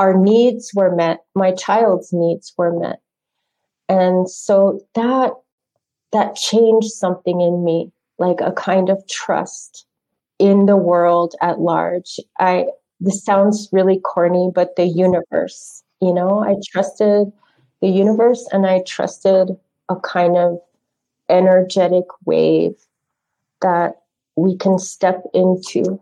our needs were met, my child's needs were met. And so that that changed something in me, like a kind of trust in the world at large. I this sounds really corny, but the universe, you know, I trusted the universe and I trusted a kind of energetic wave that we can step into.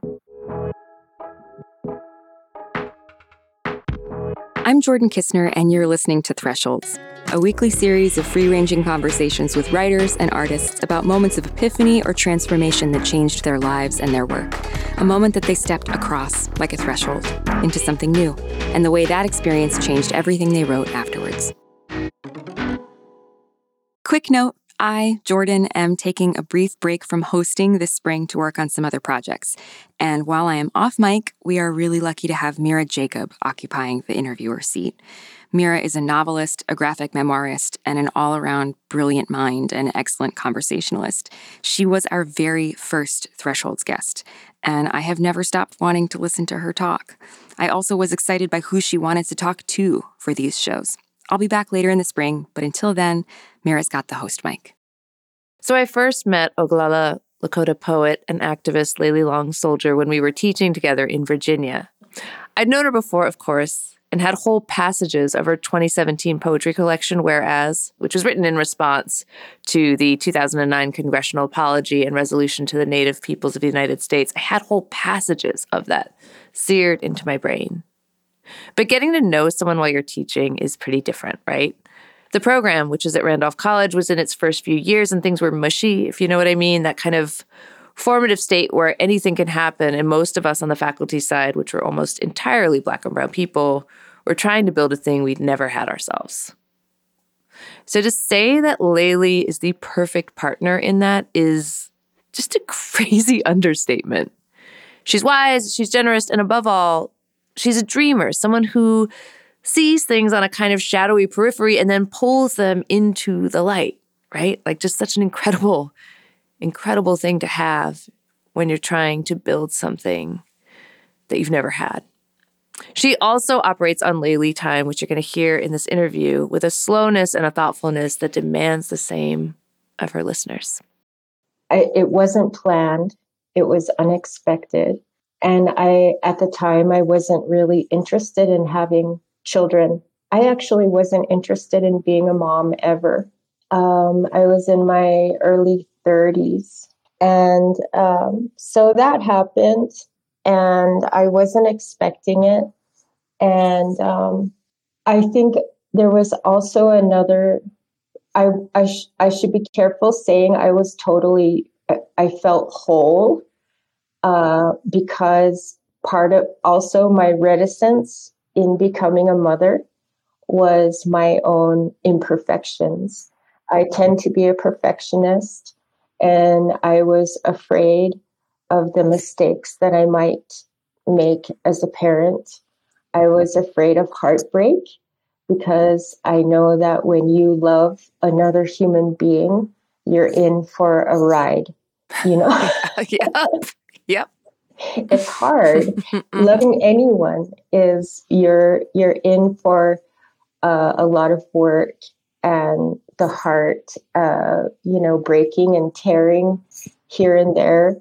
I'm Jordan Kisner, and you're listening to Thresholds, a weekly series of free ranging conversations with writers and artists about moments of epiphany or transformation that changed their lives and their work. A moment that they stepped across, like a threshold, into something new, and the way that experience changed everything they wrote afterwards. Quick note I, Jordan, am taking a brief break from hosting this spring to work on some other projects. And while I am off mic, we are really lucky to have Mira Jacob occupying the interviewer seat. Mira is a novelist, a graphic memoirist, and an all around brilliant mind and excellent conversationalist. She was our very first Thresholds guest, and I have never stopped wanting to listen to her talk. I also was excited by who she wanted to talk to for these shows. I'll be back later in the spring, but until then, Mira's got the host mic. So I first met Oglala Lakota poet and activist Layli Long Soldier when we were teaching together in Virginia. I'd known her before, of course, and had whole passages of her 2017 poetry collection, Whereas, which was written in response to the 2009 congressional apology and resolution to the Native peoples of the United States. I had whole passages of that seared into my brain. But getting to know someone while you're teaching is pretty different, right? The program, which is at Randolph College, was in its first few years and things were mushy, if you know what I mean, that kind of formative state where anything can happen. And most of us on the faculty side, which were almost entirely black and brown people, were trying to build a thing we'd never had ourselves. So to say that Layli is the perfect partner in that is just a crazy understatement. She's wise, she's generous, and above all, She's a dreamer, someone who sees things on a kind of shadowy periphery and then pulls them into the light, right? Like just such an incredible, incredible thing to have when you're trying to build something that you've never had. She also operates on Layli time, which you're going to hear in this interview, with a slowness and a thoughtfulness that demands the same of her listeners. I, it wasn't planned, it was unexpected. And I, at the time, I wasn't really interested in having children. I actually wasn't interested in being a mom ever. Um, I was in my early 30s. And um, so that happened, and I wasn't expecting it. And um, I think there was also another. I I, sh- I should be careful saying I was totally. I felt whole uh, because part of also my reticence in becoming a mother was my own imperfections. I tend to be a perfectionist, and I was afraid of the mistakes that I might make as a parent. I was afraid of heartbreak because I know that when you love another human being, you're in for a ride, you know? yeah. Yep. It's hard. Loving anyone is you're you're in for uh, a lot of work and the heart, uh, you know, breaking and tearing here and there.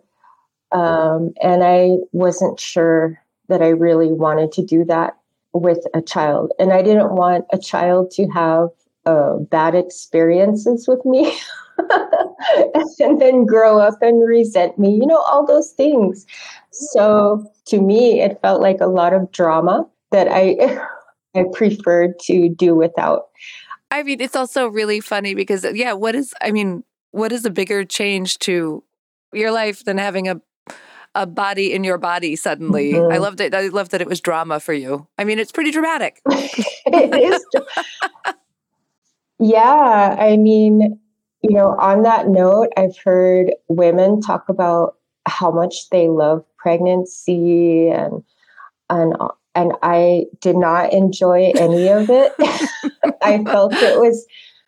Um, and I wasn't sure that I really wanted to do that with a child. And I didn't want a child to have uh, bad experiences with me. and then grow up and resent me, you know, all those things. So to me, it felt like a lot of drama that I I preferred to do without. I mean, it's also really funny because yeah, what is I mean, what is a bigger change to your life than having a a body in your body suddenly. Mm-hmm. I loved it. I loved that it was drama for you. I mean, it's pretty dramatic. it is. yeah, I mean, you know, on that note, I've heard women talk about how much they love pregnancy and and and I did not enjoy any of it. I felt it was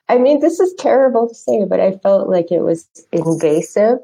I mean, this is terrible to say, but I felt like it was invasive.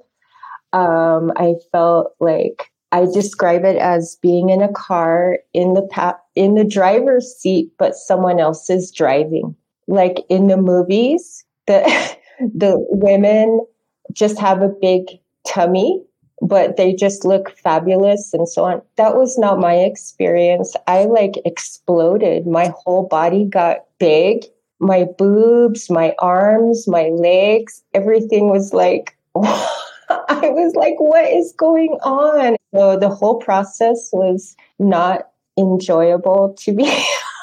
Um, I felt like I describe it as being in a car in the pa- in the driver's seat, but someone else is driving. Like in the movies, the the women just have a big tummy, but they just look fabulous and so on. That was not my experience. I like exploded. My whole body got big. My boobs, my arms, my legs, everything was like I was like, what is going on? So the whole process was not enjoyable to be.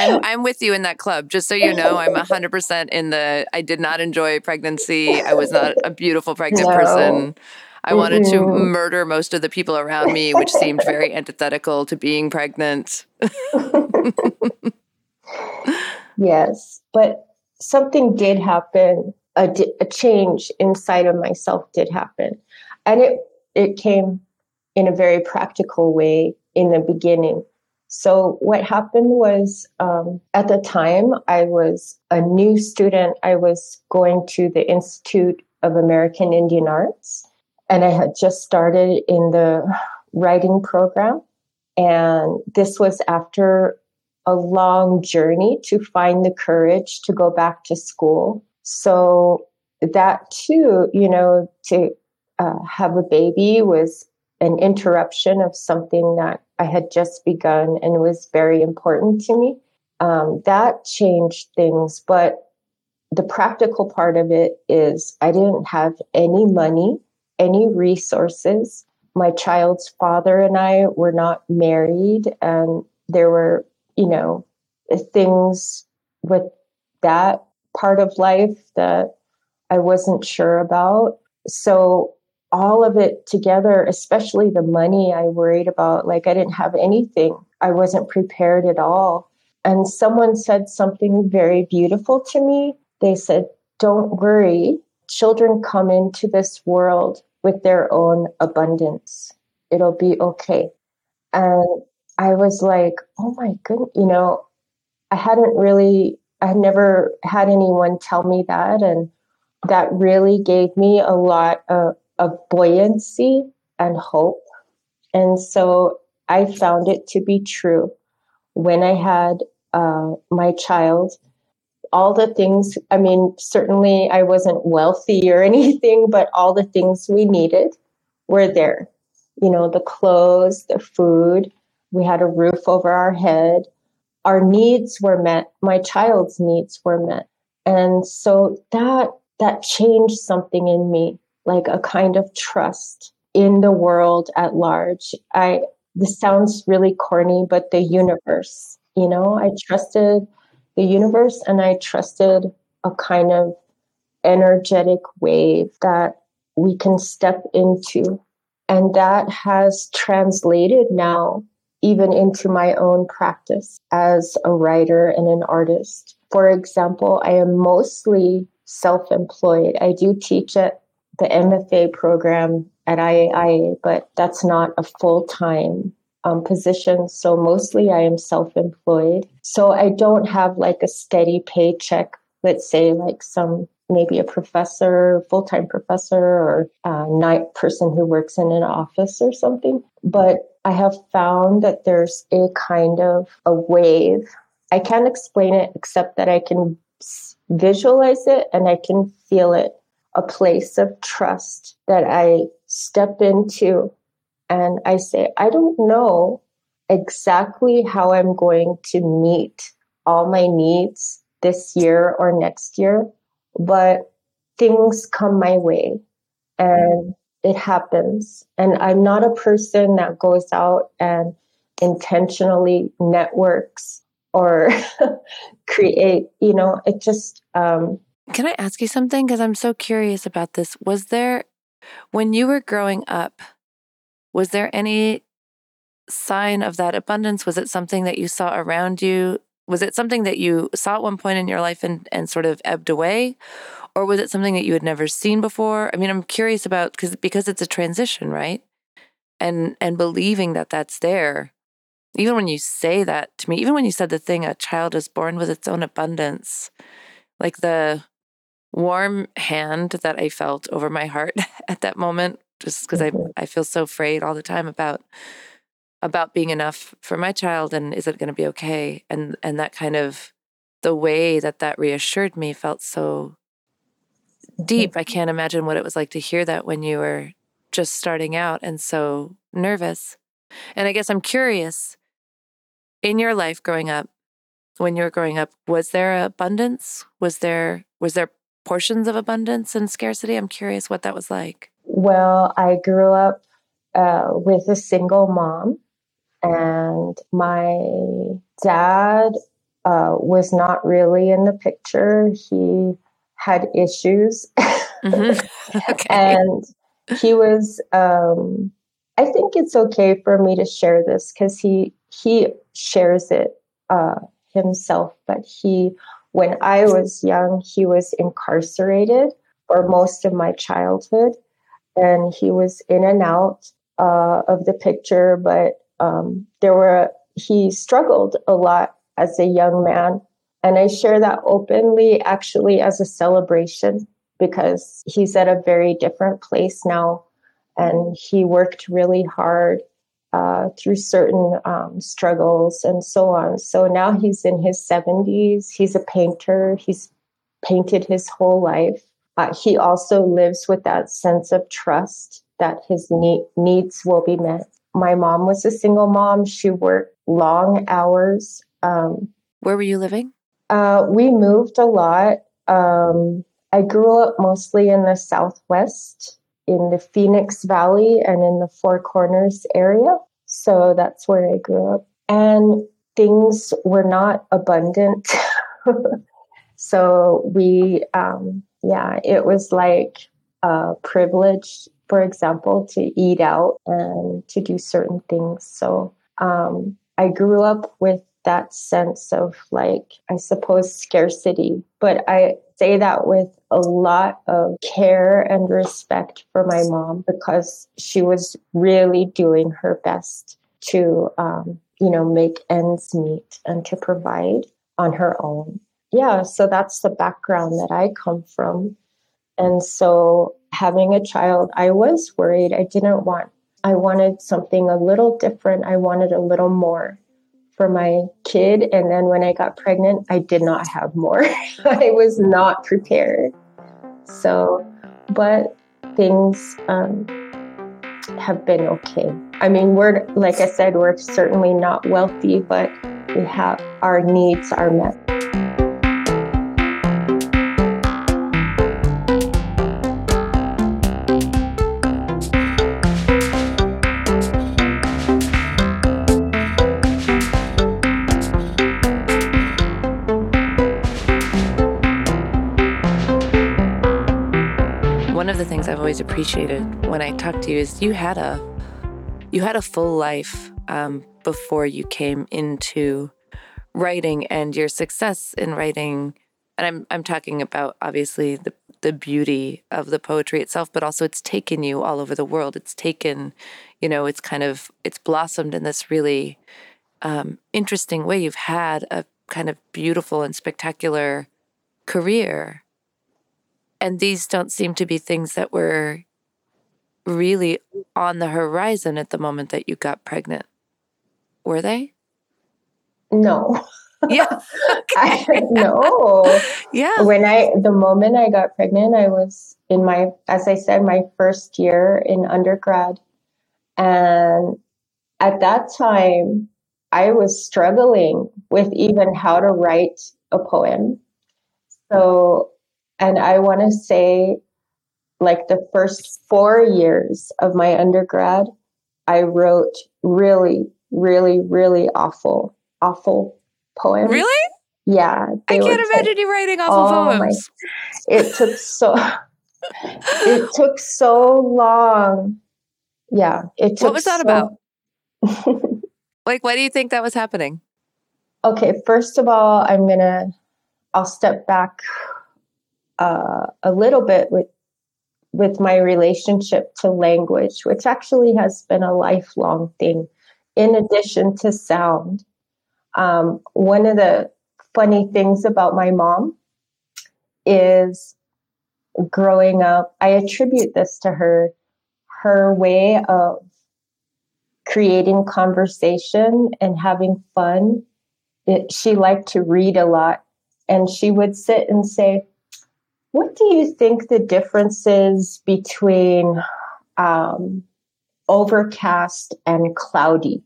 I'm, I'm with you in that club. Just so you know, I'm 100% in the I did not enjoy pregnancy. I was not a beautiful pregnant no. person. I wanted to murder most of the people around me, which seemed very antithetical to being pregnant. yes, but something did happen a, a change inside of myself did happen. And it, it came in a very practical way in the beginning. So what happened was um, at the time I was a new student. I was going to the Institute of American Indian Arts, and I had just started in the writing program. And this was after a long journey to find the courage to go back to school so that too, you know, to uh, have a baby was an interruption of something that I had just begun and it was very important to me. Um, that changed things, but the practical part of it is I didn't have any money, any resources. My child's father and I were not married, and there were, you know, things with that part of life that I wasn't sure about. So all of it together, especially the money I worried about, like I didn't have anything. I wasn't prepared at all. And someone said something very beautiful to me. They said, Don't worry. Children come into this world with their own abundance. It'll be okay. And I was like, Oh my goodness, you know, I hadn't really I had never had anyone tell me that. And that really gave me a lot of, of buoyancy and hope. And so I found it to be true when I had uh, my child. All the things, I mean, certainly I wasn't wealthy or anything, but all the things we needed were there. You know, the clothes, the food, we had a roof over our head, our needs were met my child's needs were met and so that that changed something in me like a kind of trust in the world at large i this sounds really corny but the universe you know i trusted the universe and i trusted a kind of energetic wave that we can step into and that has translated now even into my own practice as a writer and an artist. For example, I am mostly self employed. I do teach at the MFA program at IAIA, but that's not a full time um, position. So mostly I am self employed. So I don't have like a steady paycheck, let's say like some maybe a professor, full time professor, or a night person who works in an office or something. But I have found that there's a kind of a wave. I can't explain it except that I can visualize it and I can feel it a place of trust that I step into and I say, I don't know exactly how I'm going to meet all my needs this year or next year, but things come my way and it happens. And I'm not a person that goes out and intentionally networks or create, you know, it just. Um, Can I ask you something? Because I'm so curious about this. Was there, when you were growing up, was there any sign of that abundance? Was it something that you saw around you? Was it something that you saw at one point in your life and, and sort of ebbed away? Or was it something that you had never seen before? I mean, I'm curious about because because it's a transition, right? And and believing that that's there. Even when you say that to me, even when you said the thing, a child is born with its own abundance, like the warm hand that I felt over my heart at that moment just because mm-hmm. I I feel so afraid all the time about about being enough for my child and is it going to be okay and and that kind of the way that that reassured me felt so deep. I can't imagine what it was like to hear that when you were just starting out and so nervous. And I guess I'm curious in your life growing up, when you were growing up, was there abundance? Was there was there portions of abundance and scarcity? I'm curious what that was like. Well, I grew up uh, with a single mom, and my dad uh, was not really in the picture. He had issues. Mm-hmm. Okay. and he was, um, I think it's okay for me to share this because he, he shares it uh, himself, but he, when I was young, he was incarcerated for most of my childhood and he was in and out uh, of the picture, but um, there were, he struggled a lot as a young man. And I share that openly actually as a celebration because he's at a very different place now. And he worked really hard uh, through certain um, struggles and so on. So now he's in his 70s. He's a painter. He's painted his whole life. Uh, he also lives with that sense of trust that his need- needs will be met. My mom was a single mom. She worked long hours um, Where were you living? Uh, we moved a lot. Um, I grew up mostly in the Southwest, in the Phoenix Valley and in the Four Corners area. So that's where I grew up. And things were not abundant. so we, um, yeah, it was like a privilege, for example, to eat out and to do certain things. So um, I grew up with that sense of like, I suppose, scarcity. But I say that with a lot of care and respect for my mom because she was really doing her best to, um, you know, make ends meet and to provide on her own. Yeah, so that's the background that I come from. And so having a child, I was worried. I didn't want, I wanted something a little different. I wanted a little more for my kid. And then when I got pregnant, I did not have more. I was not prepared. So, but things um, have been okay. I mean, we're, like I said, we're certainly not wealthy, but we have our needs are met. Always appreciated when I talk to you is you had a you had a full life um, before you came into writing and your success in writing. And I'm I'm talking about obviously the the beauty of the poetry itself, but also it's taken you all over the world. It's taken, you know, it's kind of it's blossomed in this really um, interesting way. You've had a kind of beautiful and spectacular career and these don't seem to be things that were really on the horizon at the moment that you got pregnant. Were they? No. Yeah. I, no. Yeah. When I, the moment I got pregnant, I was in my, as I said, my first year in undergrad. And at that time, I was struggling with even how to write a poem. So and I want to say, like the first four years of my undergrad, I wrote really, really, really awful, awful poems. Really? Yeah. I can't imagine you writing awful oh poems. My, it took so it took so long. Yeah. It took What was that so, about? like why do you think that was happening? Okay, first of all, I'm gonna I'll step back uh, a little bit with with my relationship to language, which actually has been a lifelong thing. In addition to sound, um, one of the funny things about my mom is growing up. I attribute this to her. her way of creating conversation and having fun. It, she liked to read a lot, and she would sit and say, "What do you think the difference is between um, overcast and cloudy?"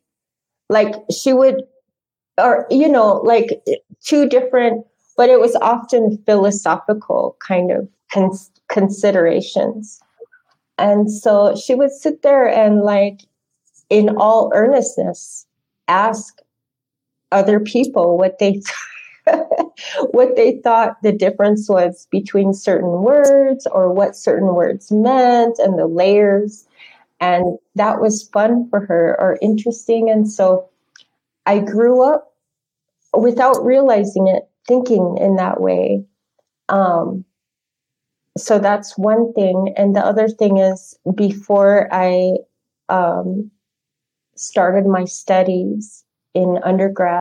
Like she would, or you know, like two different, but it was often philosophical kind of cons- considerations. And so she would sit there and like in all earnestness ask other people what they what they thought the difference was between certain words or what certain words meant and the layers. And that was fun for her or interesting. And so i grew up without realizing it thinking in that way. Um, so that's one thing. And the other thing is before i um, started my studies in undergrad,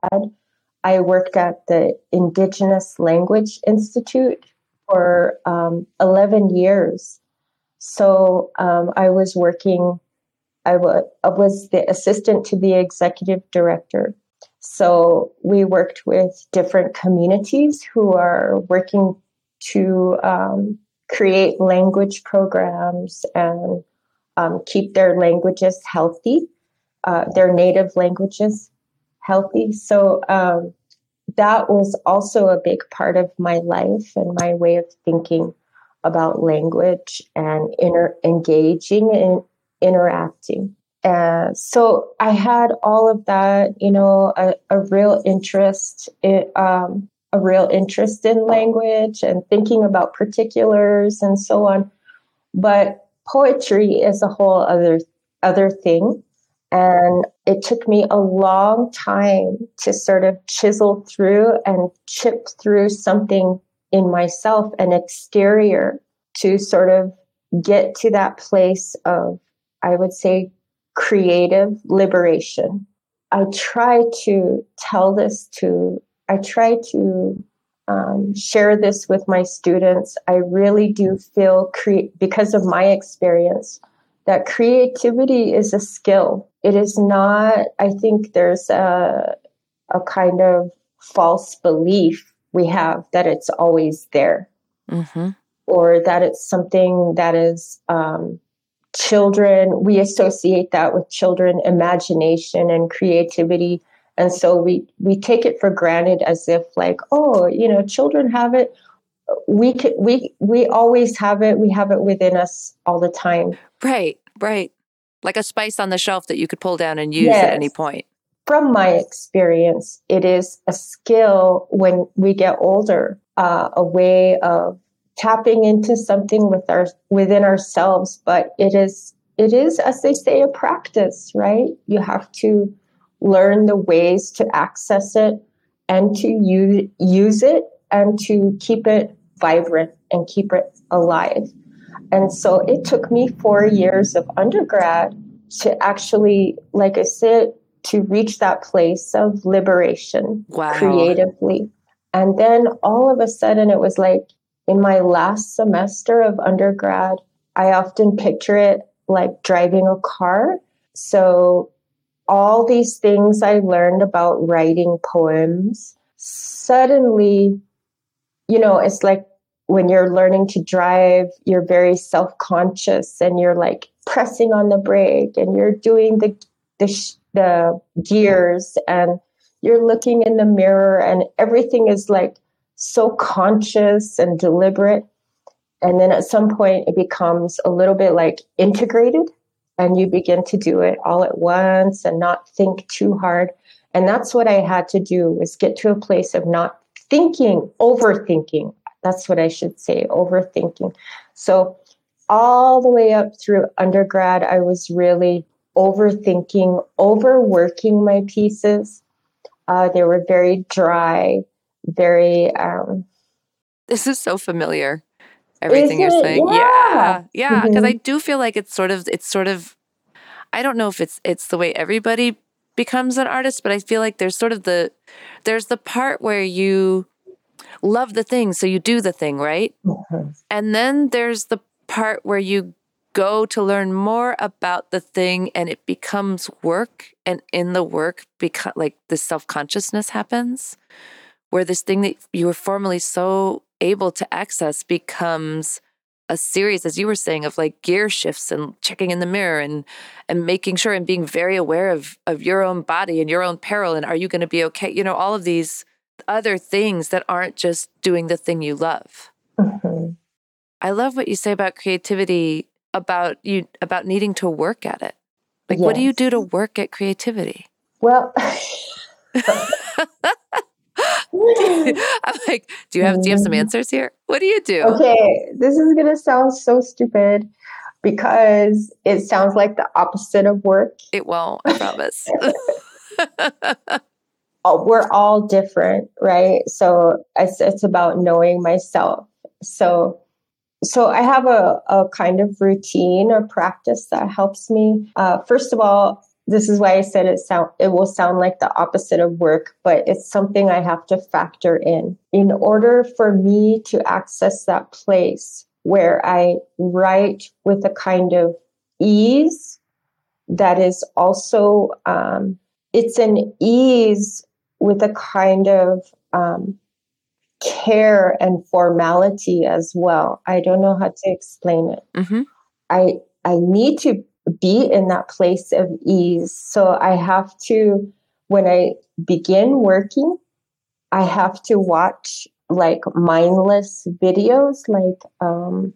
I worked at the Indigenous Language Institute for um, 11 years. So um, I was working, I, w- I was the assistant to the executive director. So we worked with different communities who are working to um, create language programs and um, keep their languages healthy uh, their native languages healthy. So um, that was also a big part of my life and my way of thinking about language and engaging and interacting. So I had all of that, you know, a, a real interest, in, um, a real interest in language and thinking about particulars and so on. But poetry is a whole other other thing. And it took me a long time to sort of chisel through and chip through something in myself, an exterior, to sort of get to that place of, I would say, creative liberation. I try to tell this to, I try to um, share this with my students. I really do feel, cre- because of my experience, that creativity is a skill. It is not, I think there's a, a kind of false belief we have that it's always there mm-hmm. or that it's something that is um, children, we associate that with children imagination and creativity. And so we, we take it for granted as if like, oh, you know, children have it we can, we we always have it we have it within us all the time right right like a spice on the shelf that you could pull down and use yes. at any point from my experience it is a skill when we get older uh, a way of tapping into something with our within ourselves but it is it is as they say a practice right you have to learn the ways to access it and to use use it and to keep it vibrant and keep it alive. And so it took me four years of undergrad to actually, like I said, to reach that place of liberation wow. creatively. And then all of a sudden, it was like in my last semester of undergrad, I often picture it like driving a car. So all these things I learned about writing poems suddenly you know, it's like when you're learning to drive, you're very self conscious and you're like pressing on the brake and you're doing the, the, the gears and you're looking in the mirror and everything is like so conscious and deliberate. And then at some point, it becomes a little bit like integrated and you begin to do it all at once and not think too hard. And that's what I had to do was get to a place of not thinking, overthinking. That's what I should say, overthinking. So, all the way up through undergrad, I was really overthinking, overworking my pieces. Uh, they were very dry, very. Um, this is so familiar. Everything you're saying, yeah, yeah, because yeah, mm-hmm. I do feel like it's sort of, it's sort of. I don't know if it's it's the way everybody becomes an artist, but I feel like there's sort of the there's the part where you love the thing, so you do the thing, right? Mm-hmm. And then there's the part where you go to learn more about the thing and it becomes work and in the work become like the self-consciousness happens where this thing that you were formerly so able to access becomes a series as you were saying of like gear shifts and checking in the mirror and and making sure and being very aware of of your own body and your own peril and are you going to be okay you know all of these other things that aren't just doing the thing you love mm-hmm. i love what you say about creativity about you about needing to work at it like yes. what do you do to work at creativity well I'm like, do you have do you have some mm-hmm. answers here? What do you do? Okay, this is gonna sound so stupid because it sounds like the opposite of work. It won't, I promise. we're all different, right? So it's, it's about knowing myself. So so I have a, a kind of routine or practice that helps me. Uh, first of all, this is why I said it sound it will sound like the opposite of work, but it's something I have to factor in. In order for me to access that place where I write with a kind of ease that is also um, it's an ease with a kind of um, care and formality as well. I don't know how to explain it. Mm-hmm. I I need to be in that place of ease. So I have to, when I begin working, I have to watch like mindless videos, like um,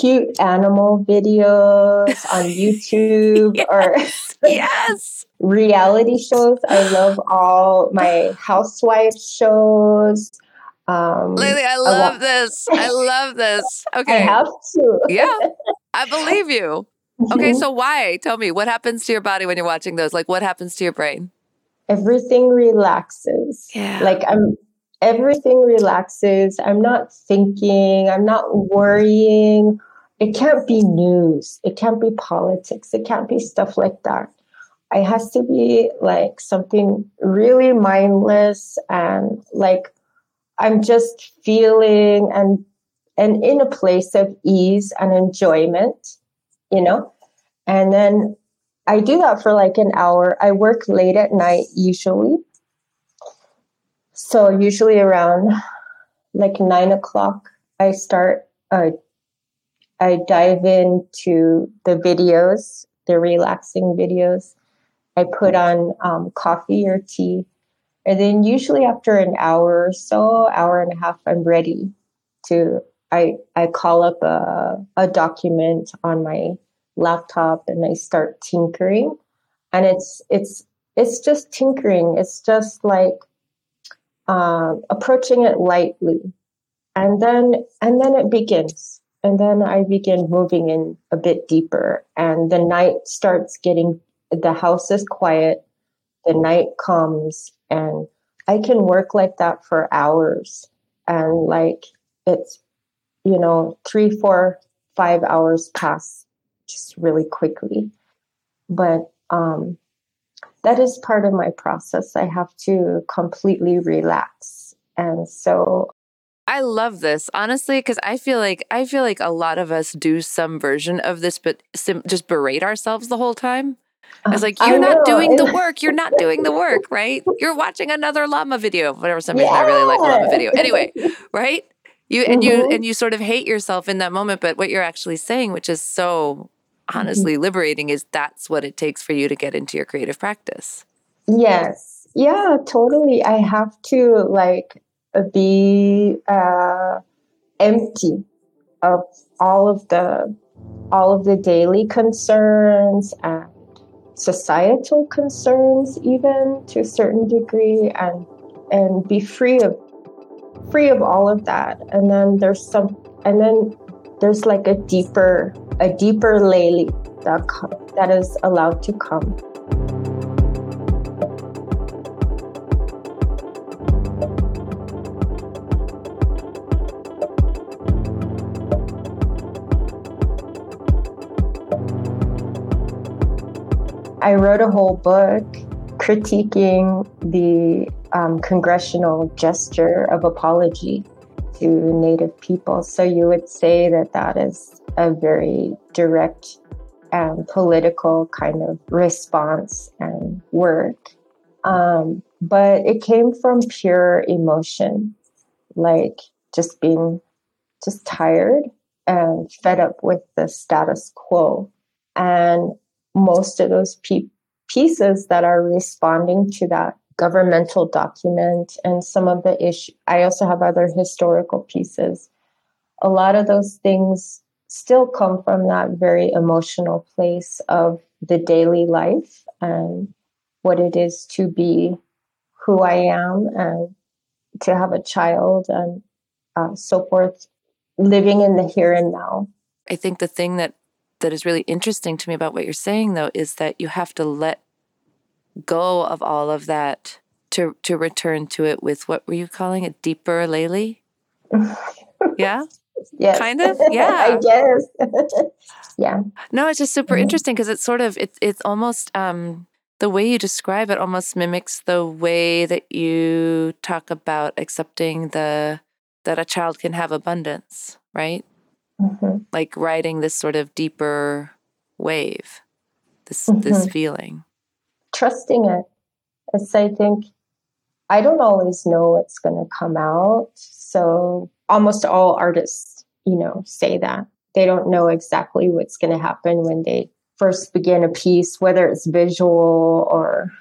cute animal videos on YouTube yes, or yes reality shows. I love all my housewife shows. Um, Lily, I love, this. I love this. Okay, I have to. yeah, I believe you. Okay, mm-hmm. so why? Tell me, what happens to your body when you're watching those? Like, what happens to your brain? Everything relaxes. Yeah. Like, I'm, everything relaxes. I'm not thinking, I'm not worrying. It can't be news. It can't be politics. It can't be stuff like that. It has to be like something really mindless and like I'm just feeling and and in a place of ease and enjoyment you know? And then I do that for like an hour. I work late at night usually. So usually around like nine o'clock, I start, uh, I dive into the videos, the relaxing videos. I put on um, coffee or tea. And then usually after an hour or so, hour and a half, I'm ready to I I call up a, a document on my laptop and I start tinkering. And it's it's it's just tinkering. It's just like uh, approaching it lightly, and then and then it begins. And then I begin moving in a bit deeper, and the night starts getting. The house is quiet. The night comes, and I can work like that for hours. And like it's you know, three, four, five hours pass just really quickly. But um, that is part of my process. I have to completely relax. And so I love this honestly because I feel like I feel like a lot of us do some version of this, but sim- just berate ourselves the whole time. It's like you're not doing the work. You're not doing the work, right? You're watching another llama video. Whatever. Some reason yeah. I really like llama video. Anyway, right? You and mm-hmm. you and you sort of hate yourself in that moment, but what you're actually saying, which is so honestly mm-hmm. liberating, is that's what it takes for you to get into your creative practice. Yes. Yeah, totally. I have to like be uh, empty of all of the all of the daily concerns and societal concerns even to a certain degree and and be free of free of all of that. And then there's some, and then there's like a deeper, a deeper Layli that that is allowed to come. I wrote a whole book critiquing the um, congressional gesture of apology to Native people. So you would say that that is a very direct and political kind of response and work. Um, but it came from pure emotion, like just being just tired and fed up with the status quo. And most of those pe- pieces that are responding to that governmental document and some of the issue, I also have other historical pieces. A lot of those things still come from that very emotional place of the daily life and what it is to be who I am and to have a child and uh, so forth, living in the here and now. I think the thing that that is really interesting to me about what you're saying though is that you have to let go of all of that to to return to it with what were you calling it deeper Layli? yeah? Yes. Kind of? Yeah. I guess. yeah. No, it's just super Mhm. interesting because it's sort of it's it's almost um the way you describe it almost mimics the way that you talk about accepting the that a child can have abundance, right? Mhm. Like riding this sort of deeper wave, this this Mhm. feeling. Trusting it. It's, I think, I don't always know what's going to come out. So almost all artists, you know, say that. They don't know exactly what's going to happen when they first begin a piece, whether it's visual or,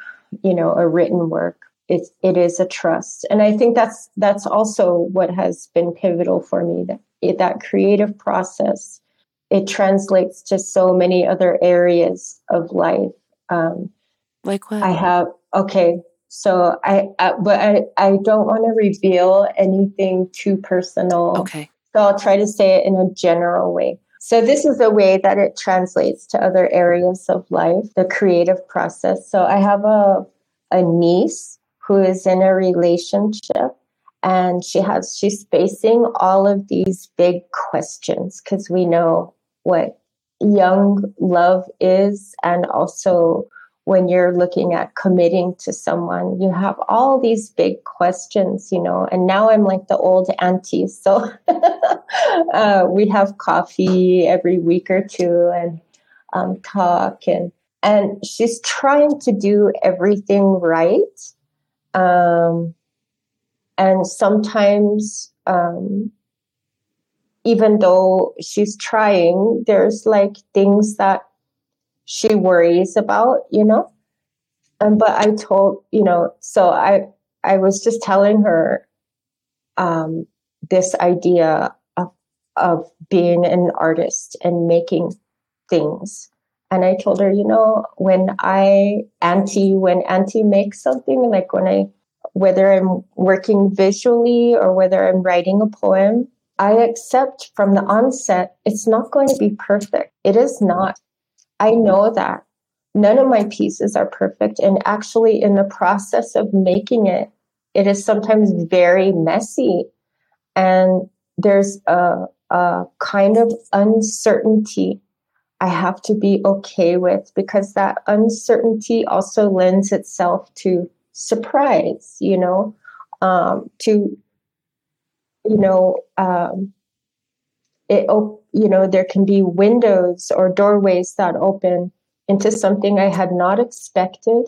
you know, a written work. It, it is a trust. And I think that's that's also what has been pivotal for me, that that creative process. It translates to so many other areas of life. Um, Like what? I have okay. So I, I but I I don't want to reveal anything too personal. okay. So I'll try to say it in a general way. So this is the way that it translates to other areas of life, the creative process. So I have a a niece who is in a relationship and she has she's facing all of these big questions because we know what young love is. And also when you're looking at committing to someone you have all these big questions you know. And now i'm like the old auntie so uh, we have coffee every week or two and um, talk. And and she's trying to do everything right. Um, and sometimes um, even though she's trying there's like things that she worries about you know? And but i told you know so i i was just telling her um this idea of of being an artist and making things. And i told her you know when i auntie when auntie makes something like when i whether i'm working visually or whether i'm writing a poem i accept from the onset it's not going to be perfect it is not I know that none of my pieces are perfect. And actually, in the process of making it, it is sometimes very messy. And there's a, a kind of uncertainty I have to be okay with because that uncertainty also lends itself to surprise, you know, um, to, you know, um, it you know there can be windows or doorways that open into something i had not expected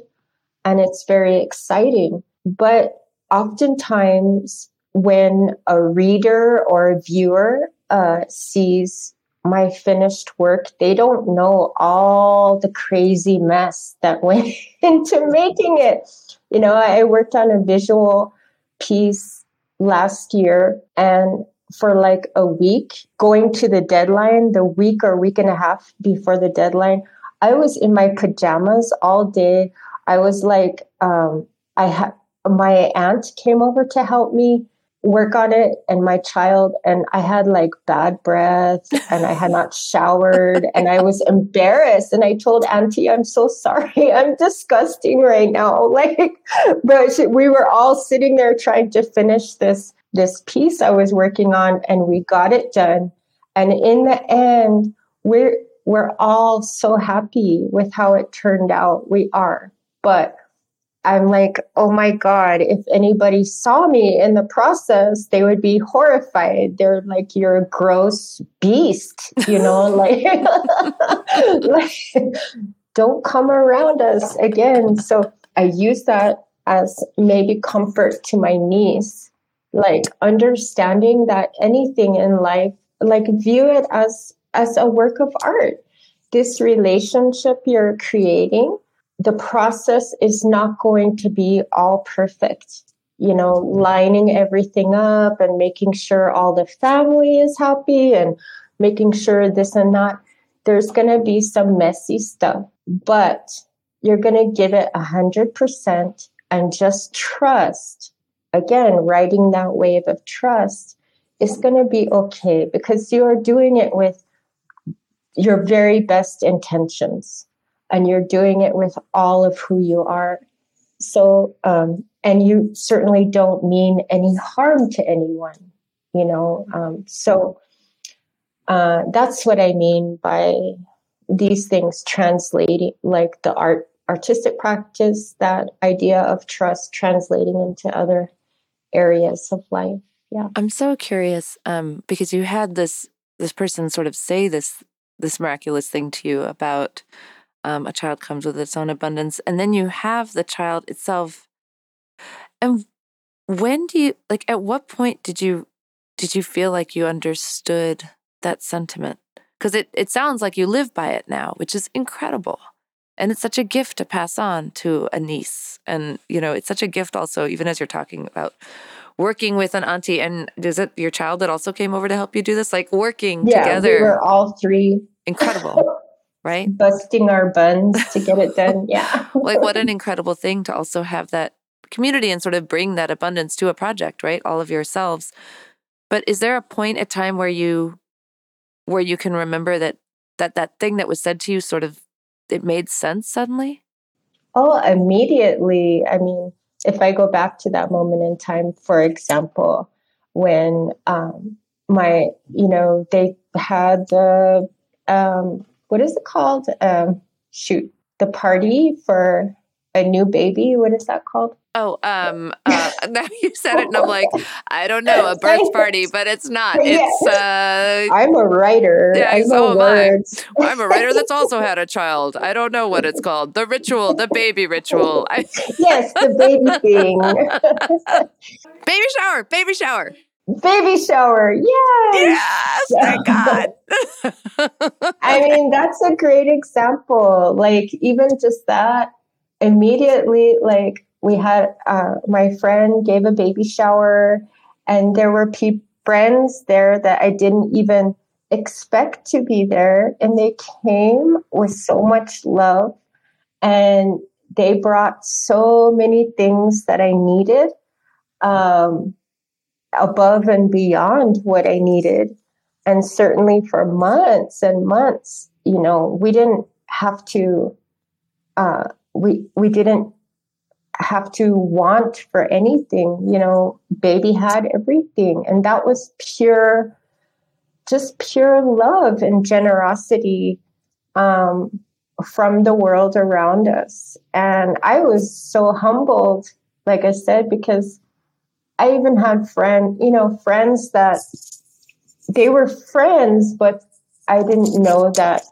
and it's very exciting. But oftentimes when a reader or a viewer uh, sees my finished work they don't know all the crazy mess that went into making it you know i worked on a visual piece last year and for like a week going to the deadline, the week or week and a half before the deadline, I was in my pajamas all day. I was like, um, I had my aunt came over to help me work on it and my child and I had like bad breath and I had not showered and I was embarrassed and I told auntie I'm so sorry I'm disgusting right now like but she, we were all sitting there trying to finish this this piece I was working on and we got it done. And in the end, we're we're all so happy with how it turned out. We are. But I'm like, oh my God, if anybody saw me in the process, they would be horrified. They're like, you're a gross beast, you know, like, like, don't come around us again. So I use that as maybe comfort to my niece, like understanding that anything in life, like view it as as a work of art. This relationship you're creating the process is not going to be all perfect. You know, lining everything up and making sure all the family is happy and making sure this and that. There's going to be some messy stuff, but you're going to give it a hundred percent and just trust. Again, riding that wave of trust is going to be okay because you are doing it with your very best intentions and you're doing it with all of who you are. So, um, and you certainly don't mean any harm to anyone, you know. Um, so uh, that's what I mean by these things translating, like the art, artistic practice, that idea of trust translating into other areas of life. Yeah, I'm so curious um, because you had this this person sort of say this this miraculous thing to you about um, a child comes with its own abundance and then you have the child itself. And when do you like at what point did you did you feel like you understood that sentiment? Because it, it sounds like you live by it now which is incredible. And it's such a gift to pass on to a niece and you know it's such a gift also even as you're talking about working with an auntie and is it your child that also came over to help you do this? Like working yeah, together. we were all three. Incredible right? Busting our buns to get it done. Yeah. like what an incredible thing to also have that community and sort of bring that abundance to a project, right? All of yourselves. But is there a point at time where you where you can remember that that that thing that was said to you sort of it made sense suddenly? Oh, immediately. I mean, if I go back to that moment in time, for example, when um, my, you know, they had the um, what is it called? Um, shoot, the party for a new baby. What is that called? Oh, um, uh, now you said it, and I'm like, I don't know, a birth party, but it's not. It's. Uh, I'm a writer. Yeah, I so am I. Well, I'm a writer that's also had a child. I don't know what it's called. The ritual, the baby ritual. Yes, the baby thing. baby shower, baby shower. Baby shower. Yes. Yes. Thank God. I mean, that's a great example. Like, even just that, immediately, like, we had uh, my friend gave a baby shower, and there were pe- friends there that I didn't even expect to be there. And they came with so much love, and they brought so many things that I needed. Um, above and beyond what I needed. And certainly for months and months, you know, we didn't have to, uh, we, we didn't have to want for anything, you know, baby had everything. And that was pure, just pure love and generosity, um, from the world around us. And I was so humbled, like I said, because I even had friend, you know, friends that they were friends, but I didn't know that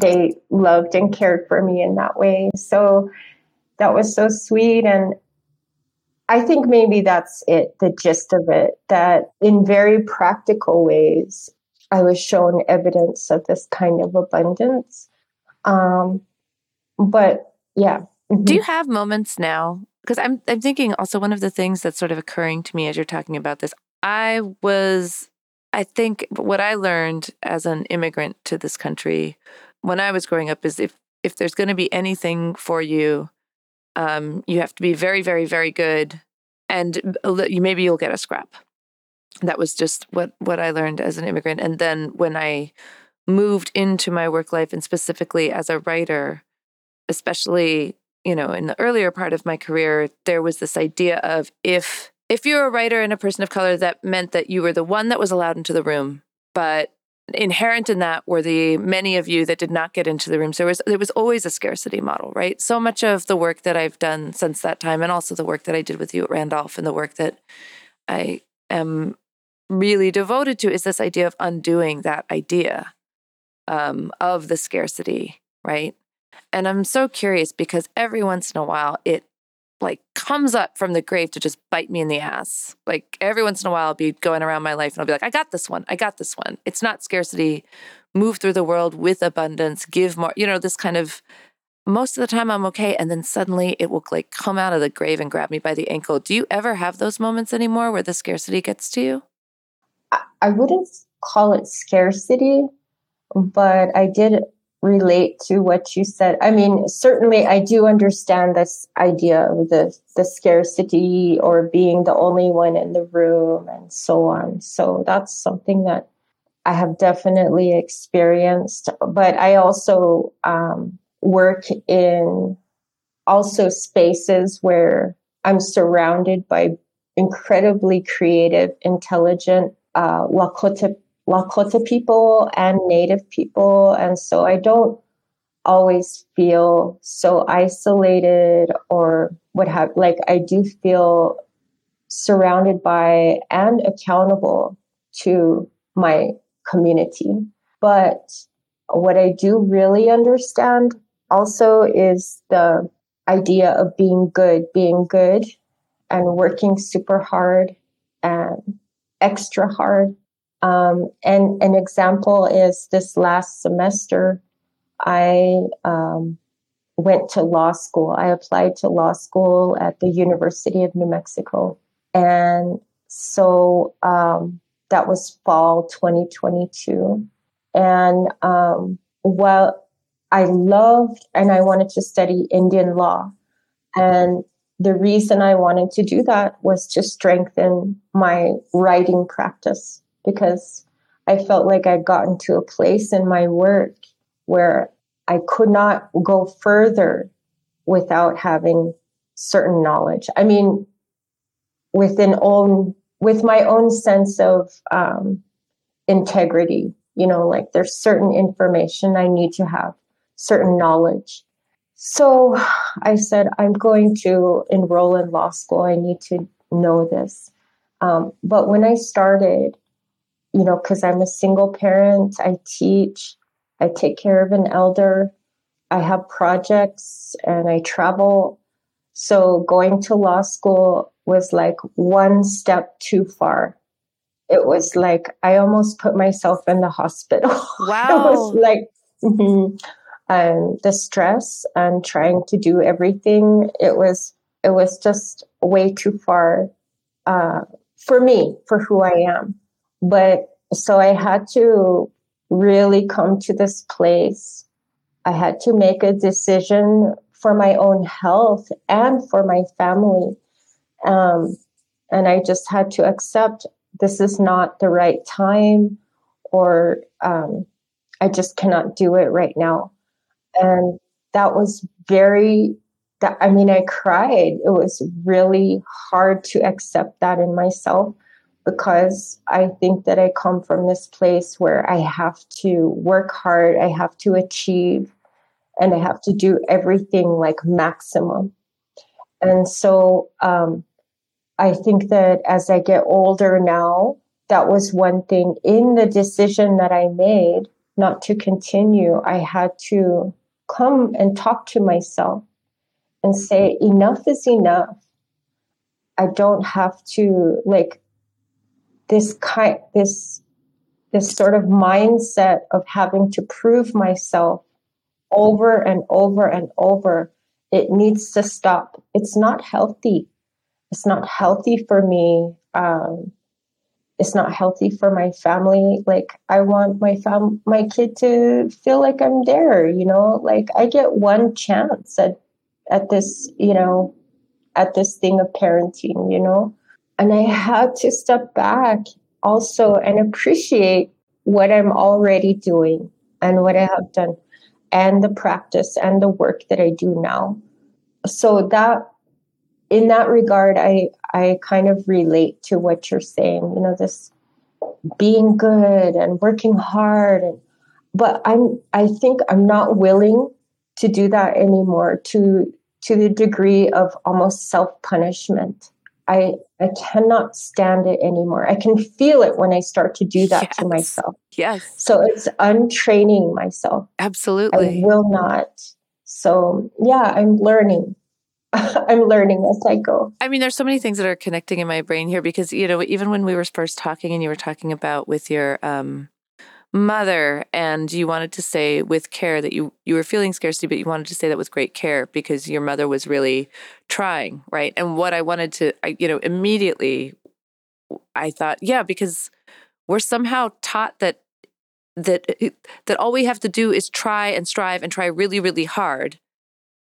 they loved and cared for me in that way. So that was so sweet. And I think maybe that's it, the gist of it, that in very practical ways, I was shown evidence of this kind of abundance. Um, but yeah. Do you have moments now because I'm I'm thinking also one of the things that's sort of occurring to me as you're talking about this. I was I think what I learned as an immigrant to this country when I was growing up is if if there's going to be anything for you, um, you have to be very very very good, and you maybe you'll get a scrap. That was just what what I learned as an immigrant, and then when I moved into my work life and specifically as a writer, especially you know, in the earlier part of my career, there was this idea of if if you're a writer and a person of color, that meant that you were the one that was allowed into the room, but inherent in that were the many of you that did not get into the rooms. There was there was always a scarcity model, right? So much of the work that I've done since that time, and also the work that I did with you at Randolph, and the work that I am really devoted to, is this idea of undoing that idea um, of the scarcity, right? And I'm so curious because every once in a while it like comes up from the grave to just bite me in the ass. Like every once in a while I'll be going around my life and I'll be like, I got this one. I got this one. It's not scarcity. Move through the world with abundance, give more, you know, this kind of most of the time I'm okay. And then suddenly it will like come out of the grave and grab me by the ankle. Do you ever have those moments anymore where the scarcity gets to you? I wouldn't call it scarcity, but I did relate to what you said. I mean, certainly I do understand this idea of the, the scarcity or being the only one in the room and so on. So that's something that I have definitely experienced. But I also um, work in also spaces where I'm surrounded by incredibly creative, intelligent uh, Lakota Lakota people and Native people. And so I don't always feel so isolated or what have like I do feel surrounded by and accountable to my community. But what I do really understand also is the idea of being good, being good and working super hard and extra hard um, and an example is this last semester, I um, went to law school. I applied to law school at the University of New Mexico. And so um, that was fall 2022. And um, while I loved and I wanted to study Indian law, and the reason I wanted to do that was to strengthen my writing practice because I felt like I'd gotten to a place in my work where I could not go further without having certain knowledge. I mean, with an own, with my own sense of um, integrity, you know, like there's certain information I need to have, certain knowledge. So I said, I'm going to enroll in law school. I need to know this. Um, but when I started, you know, because I'm a single parent, I teach, I take care of an elder, I have projects, and I travel. So going to law school was like one step too far. It was like I almost put myself in the hospital. Wow. it was like mm-hmm, um, the stress and trying to do everything. It was it was just way too far uh, for me for who I am. But so I had to really come to this place. I had to make a decision for my own health and for my family. Um, and I just had to accept this is not the right time, or um, I just cannot do it right now. And that was very, that, I mean, I cried. It was really hard to accept that in myself because I think that I come from this place where I have to work hard, I have to achieve, and I have to do everything like maximum. And so um, I think that as I get older now, that was one thing in the decision that I made not to continue. I had to come and talk to myself and say, enough is enough. I don't have to like this kind this this sort of mindset of having to prove myself over and over and over it needs to stop. It's not healthy. It's not healthy for me um, it's not healthy for my family. Like i want my fam my kid to feel like i'm there you know? Like i get one chance at at this you know at this thing of parenting you know and I had to step back also and appreciate what I'm already doing and what I have done and the practice and the work that I do now. So that in that regard I I kind of relate to what you're saying. You know, this being good and working hard and but i'm i think i'm not willing to do that anymore to to the degree of almost self-punishment i i cannot stand it anymore. I can feel it when i start to do that Yes. to myself. Yes, so it's untraining myself. Absolutely. i will not. So yeah i'm learning. I'm learning as i go. I mean, there's so many things that are connecting in my brain here because, you know, even when we were first talking and you were talking about with your um, mother and you wanted to say with care that you, you were feeling scarcity, but you wanted to say that with great care because your mother was really trying, right? And what I wanted to, I, you know, immediately I thought, yeah, because we're somehow taught that that uh, that all we have to do is try and strive and try really really hard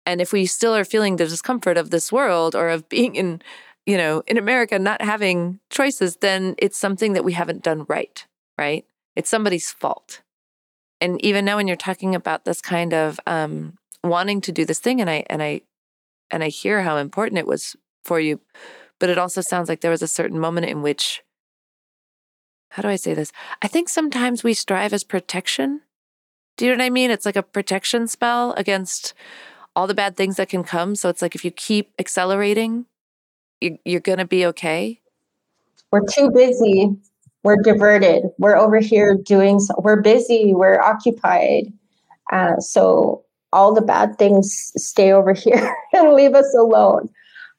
and if we still are feeling the discomfort of this world or of being in you know in america not having choices then it's something that we haven't done right right it's somebody's fault. And even now when you're talking about this kind of um wanting to do this thing and i and i and i hear how important it was for you but it also sounds like there was a certain moment in which how do i say this? I think sometimes we strive as protection. Do you know what i mean? It's like a protection spell against all the bad things that can come. So it's like if you keep accelerating you, you're gonna be okay. We're too busy we're diverted. We're over here doing so, we're busy we're occupied. Uh, so all the bad things stay over here and leave us alone.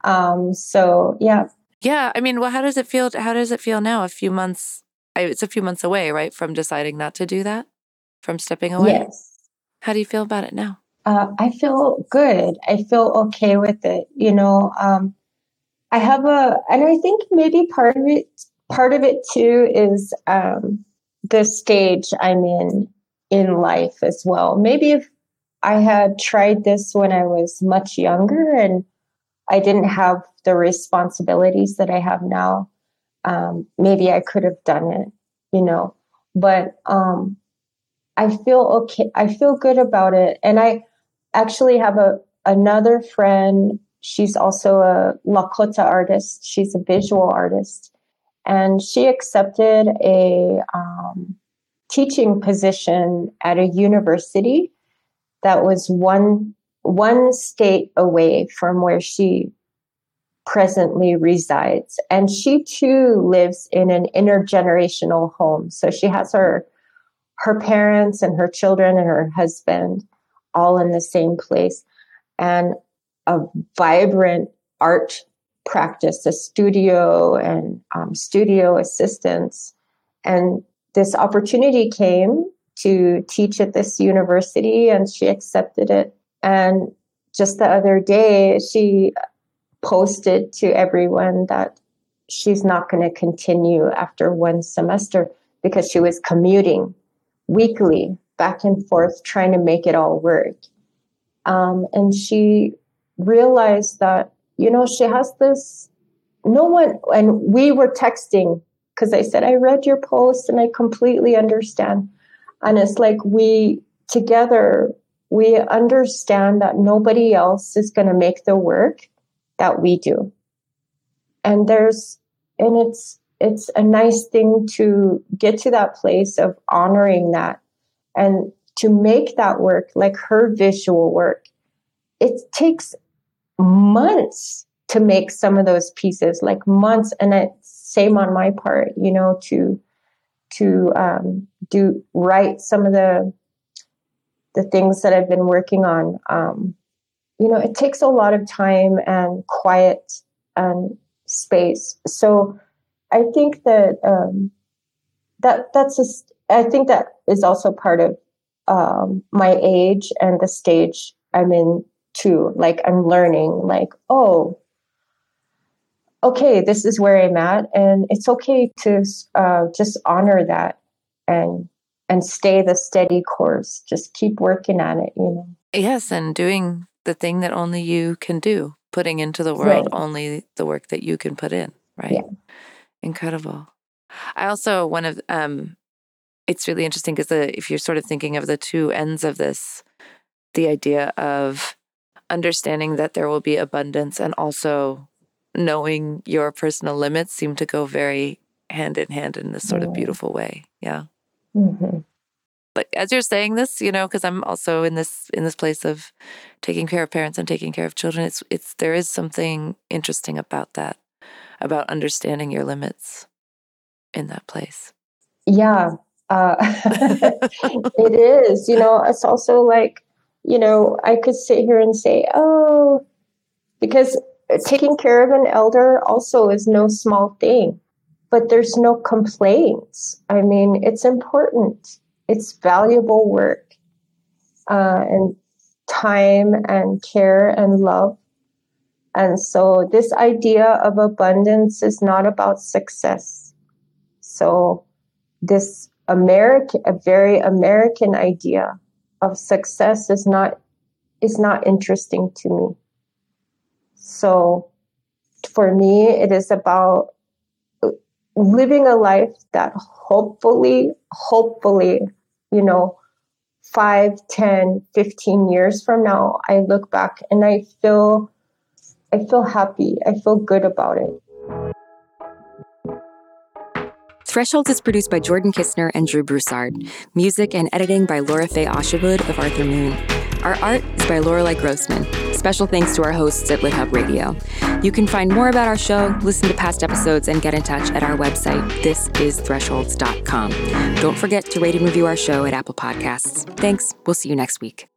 Um, so yeah. Yeah i mean well how does it feel how does it feel now a few months it's a few months away right from deciding not to do that? From stepping away? Yes. How do you feel about it now? Uh, i feel good. I feel okay with it you know um, i have a and i think maybe part of it part of it too is um, the stage i'm in in life as well. Maybe if i had tried this when i was much younger and i didn't have the responsibilities that i have now um, maybe i could have done it you know. But um, i feel okay i feel good about it. And i actually have a another friend. She's also a lakota artist. She's a visual artist and she accepted a um, teaching position at a university that was one one state away from where she presently resides. And she too lives in an intergenerational home. So she has her her parents and her children and her husband all in the same place. And a vibrant art practice a studio and um, studio assistants. And this opportunity came to teach at this university and she accepted it. And just the other day she posted to everyone that she's not going to continue after one semester because she was commuting weekly back and forth trying to make it all work. Um, and she realized that you know she has this no one and we were texting because i said i read your post and i completely understand. And it's like we together we understand that nobody else is going to make the work that we do. And there's and it's it's a nice thing to get to that place of honoring that and to make that work like her visual work. It takes months to make some of those pieces like months and it same on my part you know to to um, do write some of the the things that i've been working on. Um, you know it takes a lot of time and quiet and space. So i think that um, that that's just i think that is also part of um, my age and the stage i'm in too like i'm learning like oh okay this is where i'm at and it's okay to uh, just honor that and and stay the steady course just keep working at it you know yes and doing the thing that only you can do putting into the world Right. only the work that you can put in right Yeah. incredible i also one of um it's really interesting because if you're sort of thinking of the two ends of this the idea of understanding that there will be abundance and also knowing your personal limits seem to go very hand in hand in this sort of beautiful way. Yeah. Mm-hmm. But as you're saying this, you know, because I'm also in this in this place of taking care of parents and taking care of children, it's it's there is something interesting about that, about understanding your limits in that place. Yeah, uh, it is. You know, it's also like, you know, I could sit here and say, oh, because taking care of an elder also is no small thing, but there's no complaints. I mean, it's important, it's valuable work uh, and time and care and love. And so, this idea of abundance is not about success. So, this American, a very American idea of success is not is not interesting to me. So for me, it is about living a life that hopefully, hopefully, you know, 5, 10, 15 years from now, I look back and I feel I feel happy. I feel good about it. Thresholds is produced by Jordan Kisner and Drew Broussard. Music and editing by Lora-Faye Åshuvud of Arthur Moon. Our art is by Lorelei Grossman. Special thanks to our hosts at LitHub Radio. You can find more about our show, listen to past episodes, and get in touch at our website, thisisthresholds.com. Don't forget to rate and review our show at Apple Podcasts. Thanks. We'll see you next week.